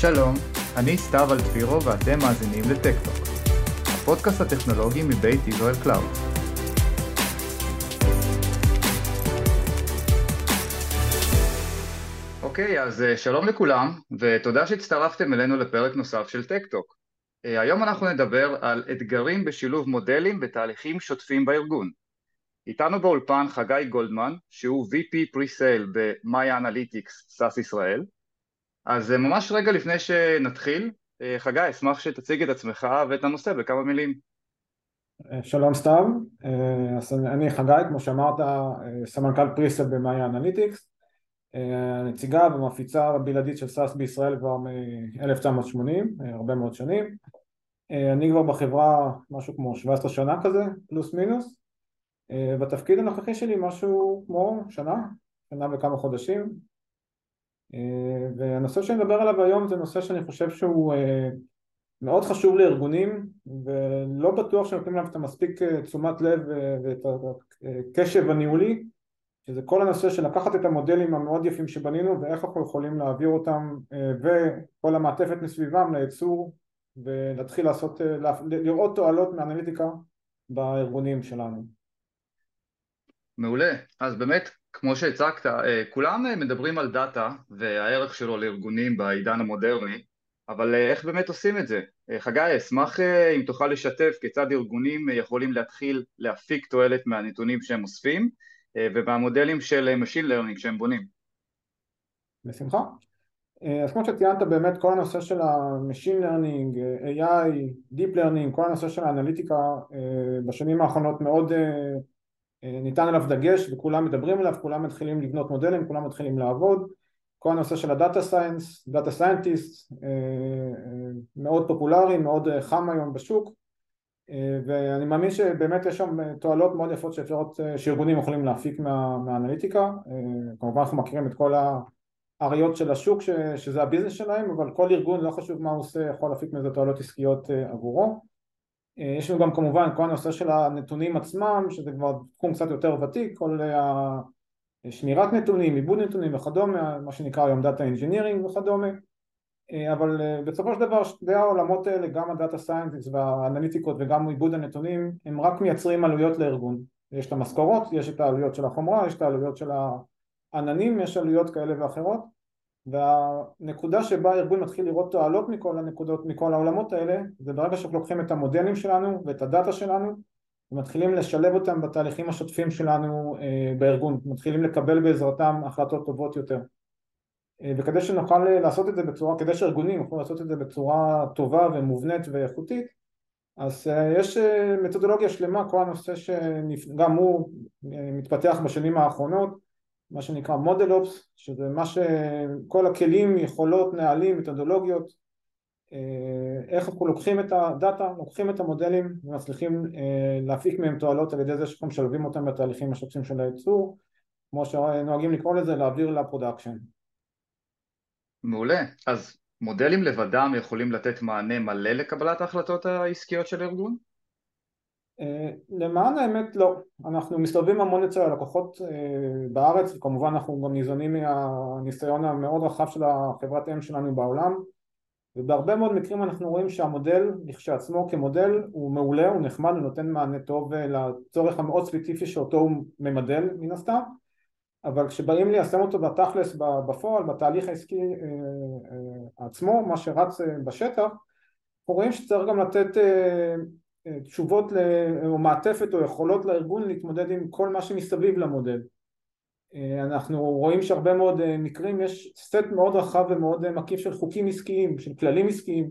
שלום, אני סתיו אלטפירו ואתם מאזינים לטקטוק, הפודקאסט הטכנולוגי מבית ישראל קלאוד. אוקיי, אז אה, שלום לכולם, ותודה שהצטרפתם אלינו לפרק נוסף של טקטוק. אה, היום אנחנו נדבר על אתגרים בשילוב מודלים בתהליכים שוטפים בארגון. איתנו באולפן חגי גולדמן, שהוא VP Pre-Sale ב-Maya Analytics, SAS ישראל, אז אה, ממש רגע לפני שנתחיל, אה, חגי, אשמח שתציג את עצמך ואת הנושא בכמה מילים. אה, שלום סתיו, אני חגי, כמו שאמרת, סמנכ"ל Pre-Sale ב Maya Analytics, הנציגה ומפיצה הבלעדית של SAS בישראל כבר מ-1980, הרבה מאוד שנים. אני כבר בחברה משהו כמו 17 שנה כזה, פלוס מינוס. בתפקיד הנוכחי שלי משהו כמו שנה, שנה וכמה חודשים, והנושא שאני מדבר עליו היום זה נושא שאני חושב שהוא אה, מאוד חשוב לארגונים ולא בטוח שנותנים להם את המספיק אה, תשומת לב ואת הקשב הניהולי שזה כל הנושא של לקחת את המודלים המאוד יפים שבנינו ואיך אנחנו יכולים להעביר אותם וכל המעטפת מסביבם לייצור ולהתחיל לעשות, לראות תועלות מאנליטיקה בארגונים שלנו. מעולה, אז באמת כמו שהצגת, אה, כולם אה, מדברים על דאטה והערך שלו לארגונים בעידן המודרני, אבל אה, איך באמת עושים את זה? חגי, אשמח אם תוכל לשתף כיצד ארגונים יכולים להתחיל להפיק תועלת מהנתונים שהם אוספים ומהמודלים של Machine Learning שהם בונים. בשמחה. אז כמו שציינת באמת כל הנושא של ה-Machine Learning, AI, Deep Learning, כל הנושא של האנליטיקה בשנים האחרונות מאוד ניתן עליו דגש וכולם מדברים עליו, כולם מתחילים לבנות מודלים, כולם מתחילים לעבוד. כל הנושא של ה data science, data scientist מאוד פופולרי, מאוד אה, חם היום בשוק. אה, ואני מאמין שבאמת יש שם תועלות מאוד יפות שאפשרות, שארגונים יכולים להפיק מה, מהאנליטיקה. כמובן אנחנו מכירים את כל האריות של השוק ש, שזה ה business שלהם אבל כל ארגון לא חשוב מה הוא עושה יכול להפיק מזה תועלות עסקיות עבורו. אה, יש לנו גם כמובן כל הנושא של הנתונים עצמם שזה כבר תחום קצת יותר ותיק כל שמירת נתונים, עיבוד נתונים וכדומה מה שנקרא היום data engineering וכדומה. אה, אבל אה, בסופו של דבר שתי העולמות האלה גם ה data scientist והאנליטיקות וגם עיבוד הנתונים הם רק מייצרים עלויות לארגון. יש את המשכורות, יש את העלויות של החומרה, יש את העלויות של העננים, יש עלויות כאלה ואחרות והנקודה שבה הארגון מתחיל לראות תועלות מכל הנקודות, מכל העולמות האלה זה ברגע שאנחנו לוקחים את המודלים שלנו ואת הדאטה שלנו ומתחילים לשלב אותם בתהליכים השוטפים שלנו אה, בארגון, מתחילים לקבל בעזרתם החלטות טובות יותר. אה, וכדי שנוכל לעשות את זה בצורה, כדי שארגונים יוכלו לעשות את זה בצורה טובה ומובנית ואיכותית אז אה, יש מתודולוגיה שלמה, כל הנושא שגם הוא מתפתח בשנים האחרונות מה שנקרא מודל אופס, שזה מה שכל הכלים, יכולות, נהלים, מתודולוגיות, אה, איך אנחנו לוקחים את הדאטה, לוקחים את המודלים ומצליחים אה, להפיק מהם תועלות על ידי זה שאנחנו משלבים אותם בתהליכים השוטפים של הייצור, כמו שנוהגים לקרוא לזה, להעביר ל production. מעולה, אז מודלים לבדם יכולים לתת מענה מלא לקבלת ההחלטות העסקיות של הארגון? אה, למען האמת לא, אנחנו מסתובבים המון אצל הלקוחות אה, בארץ וכמובן אנחנו גם ניזונים מהניסיון המאוד רחב של החברת אם שלנו בעולם. ובהרבה מאוד מקרים אנחנו רואים שהמודל לכשעצמו כמודל הוא מעולה, הוא נחמד, הוא נותן מענה טוב אה, לצורך המאוד ספציפי שאותו הוא ממדל מן הסתם. אבל כשבאים ליישם אותו בתכלס בפועל, בתהליך העסקי עצמו, מה שרץ בשטח אנחנו רואים שצריך גם לתת תשובות או מעטפת או יכולות לארגון להתמודד עם כל מה שמסביב למודל אנחנו רואים שהרבה מאוד מקרים יש סט מאוד רחב ומאוד מקיף של חוקים עסקיים, של כללים עסקיים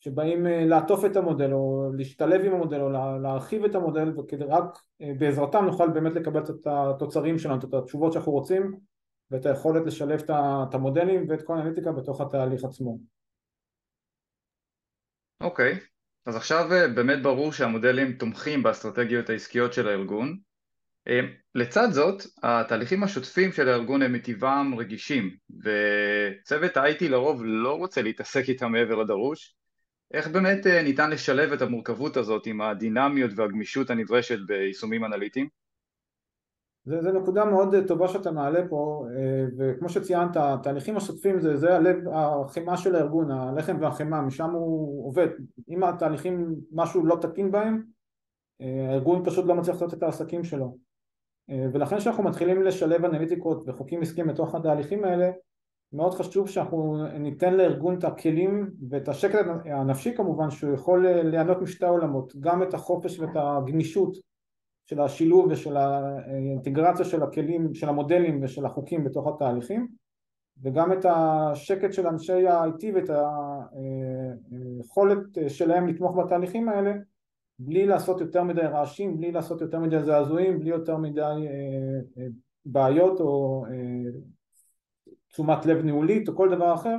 שבאים לעטוף את המודל או להשתלב עם המודל או להרחיב את המודל וכדי רק בעזרתם נוכל באמת לקבל את התוצרים שלנו, את התשובות שאנחנו רוצים ואת היכולת לשלב את המודלים ואת כל האנליטיקה בתוך התהליך עצמו. אוקיי, okay. אז עכשיו אה, באמת ברור שהמודלים תומכים באסטרטגיות העסקיות של הארגון. אה, לצד זאת, התהליכים השוטפים של הארגון הם מטבעם רגישים, וצוות ה-IT לרוב לא רוצה להתעסק איתם מעבר לדרוש. איך באמת אה, ניתן לשלב את המורכבות הזאת עם הדינמיות והגמישות הנדרשת ביישומים אנליטיים? זה, זה נקודה מאוד טובה שאתה מעלה פה וכמו שציינת התהליכים השוטפים זה, זה הלב החמאה של הארגון הלחם והחמאה משם הוא עובד. אם התהליכים משהו לא תקין בהם הארגון פשוט לא מצליח לעשות את העסקים שלו. ולכן כשאנחנו מתחילים לשלב אנליטיקות וחוקים עסקיים בתוך התהליכים האלה מאוד חשוב שאנחנו ניתן לארגון את הכלים ואת השקט הנפשי כמובן שהוא יכול ליהנות משתי העולמות גם את החופש ואת הגמישות של השילוב ושל האינטגרציה של הכלים, של המודלים ושל החוקים בתוך התהליכים וגם את השקט של אנשי ה-IT ואת היכולת שלהם לתמוך בתהליכים האלה בלי לעשות יותר מדי רעשים, בלי לעשות יותר מדי זעזועים, בלי יותר מדי בעיות או תשומת לב ניהולית או כל דבר אחר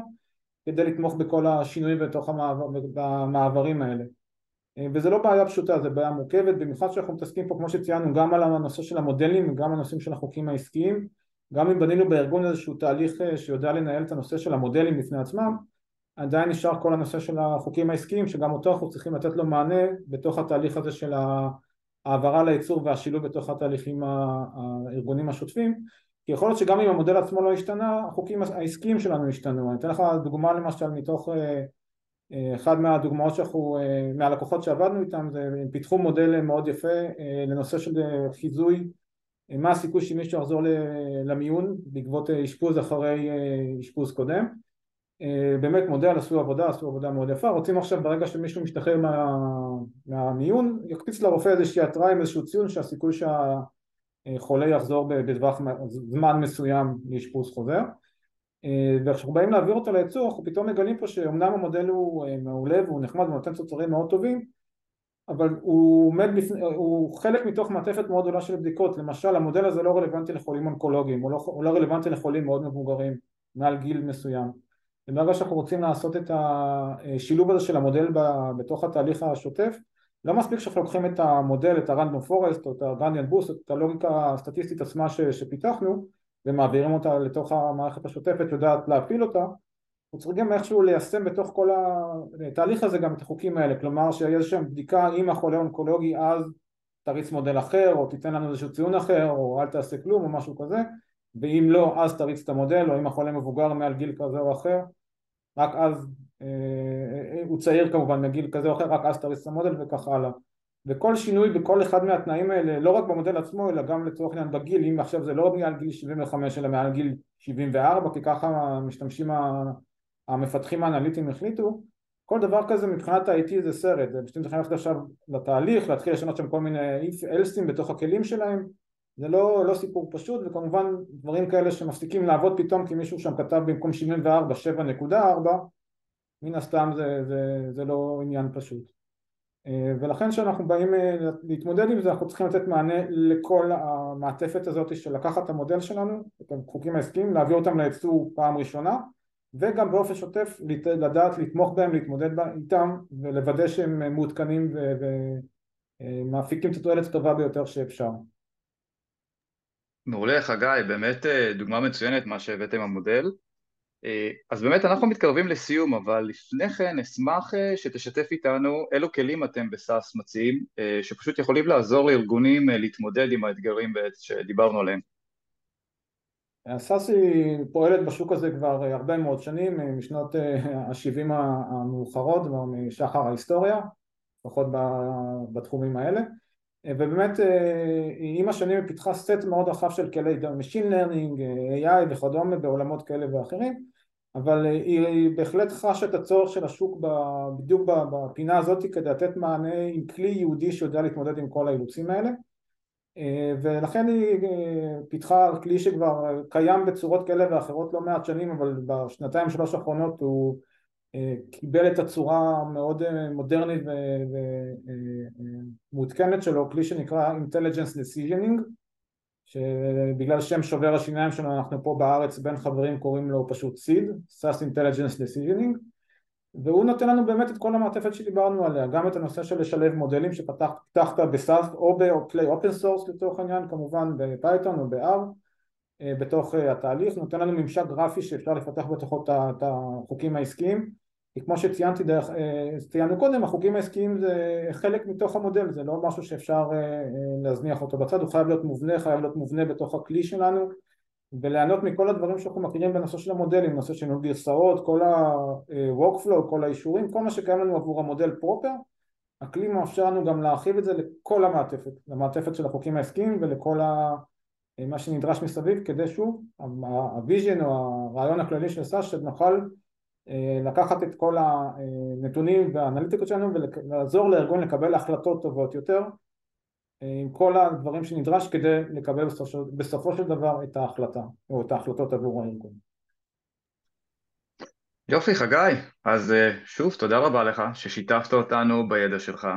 כדי לתמוך בכל השינויים בתוך המעבר, במעברים האלה וזה לא בעיה פשוטה, זה בעיה מורכבת, במיוחד שאנחנו מתעסקים פה כמו שציינו גם על הנושא של המודלים וגם הנושאים של החוקים העסקיים גם אם בנינו בארגון איזשהו תהליך שיודע לנהל את הנושא של המודלים בפני עצמם עדיין נשאר כל הנושא של החוקים העסקיים שגם אותו אנחנו צריכים לתת לו מענה בתוך התהליך הזה של העברה לייצור והשילוב בתוך התהליכים הארגונים השוטפים כי יכול להיות שגם אם המודל עצמו לא השתנה, החוקים העסקיים שלנו השתנו. אני אתן לך דוגמה למשל מתוך אה, אה, אחד מהדוגמאות שאנחנו, אה, מהלקוחות שעבדנו איתם, זה הם פיתחו מודל מאוד יפה לנושא של חיזוי, מה הסיכוי שמישהו יחזור למיון בעקבות אשפוז אחרי אשפוז קודם. באמת מודל, עשו עבודה, עשו עבודה מאוד יפה, רוצים עכשיו ברגע שמישהו משתחרר מה, מהמיון, יקפיץ לרופא איזושהי התראה עם איזשהו ציון שהסיכוי שה... חולה יחזור בטווח זמן מסוים לאשפוז חוזר וכשאנחנו באים להעביר אותו לייצור אנחנו פתאום מגלים פה שאומנם המודל הוא אה, מעולה והוא נחמד ונותן תוצרים מאוד טובים אבל הוא, עומד בפני, הוא חלק מתוך מעטפת מאוד גדולה של בדיקות. למשל המודל הזה לא רלוונטי לחולים אונקולוגיים הוא לא, הוא לא רלוונטי לחולים מאוד מבוגרים מעל גיל מסוים. וברגע שאנחנו רוצים לעשות את השילוב הזה של המודל בתוך התהליך השוטף לא מספיק שאנחנו לוקחים את המודל, את ה-random forest או את ה-Gradient boost, את הלוגיקה הסטטיסטית עצמה ש, שפיתחנו ומעבירים אותה לתוך המערכת השוטפת, יודעת להפיל אותה, אנחנו צריכים איכשהו ליישם בתוך כל התהליך הזה גם את החוקים האלה, כלומר שיהיה איזושהי בדיקה אם החולה אונקולוגי אז תריץ מודל אחר או תיתן לנו איזשהו ציון אחר או אל תעשה כלום או משהו כזה ואם לא אז תריץ את המודל או אם החולה מבוגר מעל גיל כזה או אחר רק אז אה, אה, הוא צעיר כמובן מגיל כזה או אחר, רק אז תריץ את המודל וכך הלאה. וכל שינוי בכל אחד מהתנאים האלה, לא רק במודל עצמו אלא גם לצורך העניין בגיל, אם עכשיו זה לא מעל גיל 75 אלא מעל גיל 74 כי ככה המשתמשים המפתחים האנליטיים החליטו, כל דבר כזה מבחינת ה-IT זה סרט, זה פשוט צריכים ללכת עכשיו לתהליך, להתחיל לשנות שם כל מיני אלסים בתוך הכלים שלהם, זה לא, לא סיפור פשוט וכמובן דברים כאלה שמפסיקים לעבוד פתאום כי מישהו שם כתב במקום 74 7.4 מן הסתם זה, זה, זה לא עניין פשוט ולכן כשאנחנו באים אה, להתמודד עם זה אנחנו צריכים לתת מענה לכל המעטפת הזאת של לקחת את המודל שלנו, את החוקים העסקיים, להביא אותם לייצור פעם ראשונה וגם באופן שוטף לדעת לתמוך בהם, להתמודד איתם ולוודא שהם מעודכנים ומפיקים את התועלת הטובה ביותר שאפשר. מעולה חגי, באמת אה, דוגמה מצוינת מה שהבאתם המודל אה, אז באמת אנחנו מתקרבים לסיום, אבל לפני כן אשמח אה, שתשתף איתנו אילו כלים אתם בסאס מציעים, אה, שפשוט יכולים לעזור לארגונים להתמודד עם האתגרים שדיברנו עליהם. סאס היא פועלת בשוק הזה כבר הרבה מאוד שנים, משנות ה-70 המאוחרות, משחר ההיסטוריה, לפחות בתחומים האלה. ובאמת עם השנים היא פיתחה סט מאוד רחב של כלי Machine Learning, AI וכדומה בעולמות כאלה ואחרים אבל היא בהחלט חשה את הצורך של השוק בדיוק בפינה הזאת כדי לתת מענה עם כלי יהודי שיודע להתמודד עם כל האילוצים האלה. ולכן היא פיתחה כלי שכבר קיים בצורות כאלה ואחרות לא מעט שנים אבל בשנתיים שלוש האחרונות הוא קיבל את הצורה המאוד מודרנית ומעודכנת שלו, כלי שנקרא Intelligence Decisioning שבגלל שם שובר השיניים שלנו אנחנו פה בארץ בין חברים קוראים לו פשוט SID, SAS Intelligence Decisioning והוא נותן לנו באמת את כל המעטפת שדיברנו עליה, גם את הנושא של לשלב מודלים שפתחת ב SAS או בכלי open source לצורך העניין, כמובן ב Python או ב-R אה, בתוך אה, התהליך, נותן לנו ממשק גרפי שאפשר לפתח בתוכו את החוקים העסקיים כי כמו שציינתי דרך, ציינו קודם, החוקים העסקיים זה חלק מתוך המודל, זה לא משהו שאפשר להזניח אותו בצד, הוא חייב להיות מובנה, חייב להיות מובנה בתוך הכלי שלנו וליהנות מכל הדברים שאנחנו מכירים בנושא של המודלים, נושא של גרסאות, כל ה-workflow, כל האישורים, כל מה שקיים לנו עבור המודל proper, הכלי מאפשר לנו גם להרחיב את זה לכל המעטפת, למעטפת של החוקים העסקיים ולכל ה... מה שנדרש מסביב, כדי שוב, ה vision או הרעיון הכללי של סאס, שנוכל לקחת את כל הנתונים והאנליטיקות שלנו ולעזור לארגון לקבל החלטות טובות יותר עם כל הדברים שנדרש כדי לקבל בסופו, של דבר את ההחלטה או את ההחלטות עבור הארגון. יופי חגי, אז אה, שוב תודה רבה לך ששיתפת אותנו בידע שלך.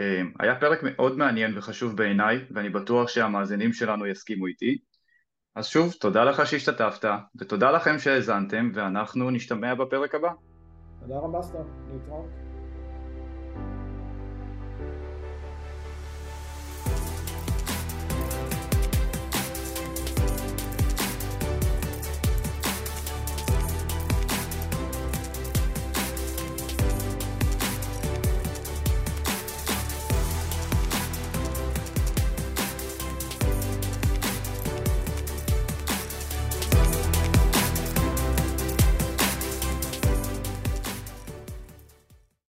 אה, היה פרק מאוד מעניין וחשוב בעיניי ואני בטוח שהמאזינים שלנו יסכימו איתי. אז שוב, תודה לך שהשתתפת ותודה לכם שהאזנתם ואנחנו נשתמע בפרק הבא. תודה רבה סטאר, להתראות.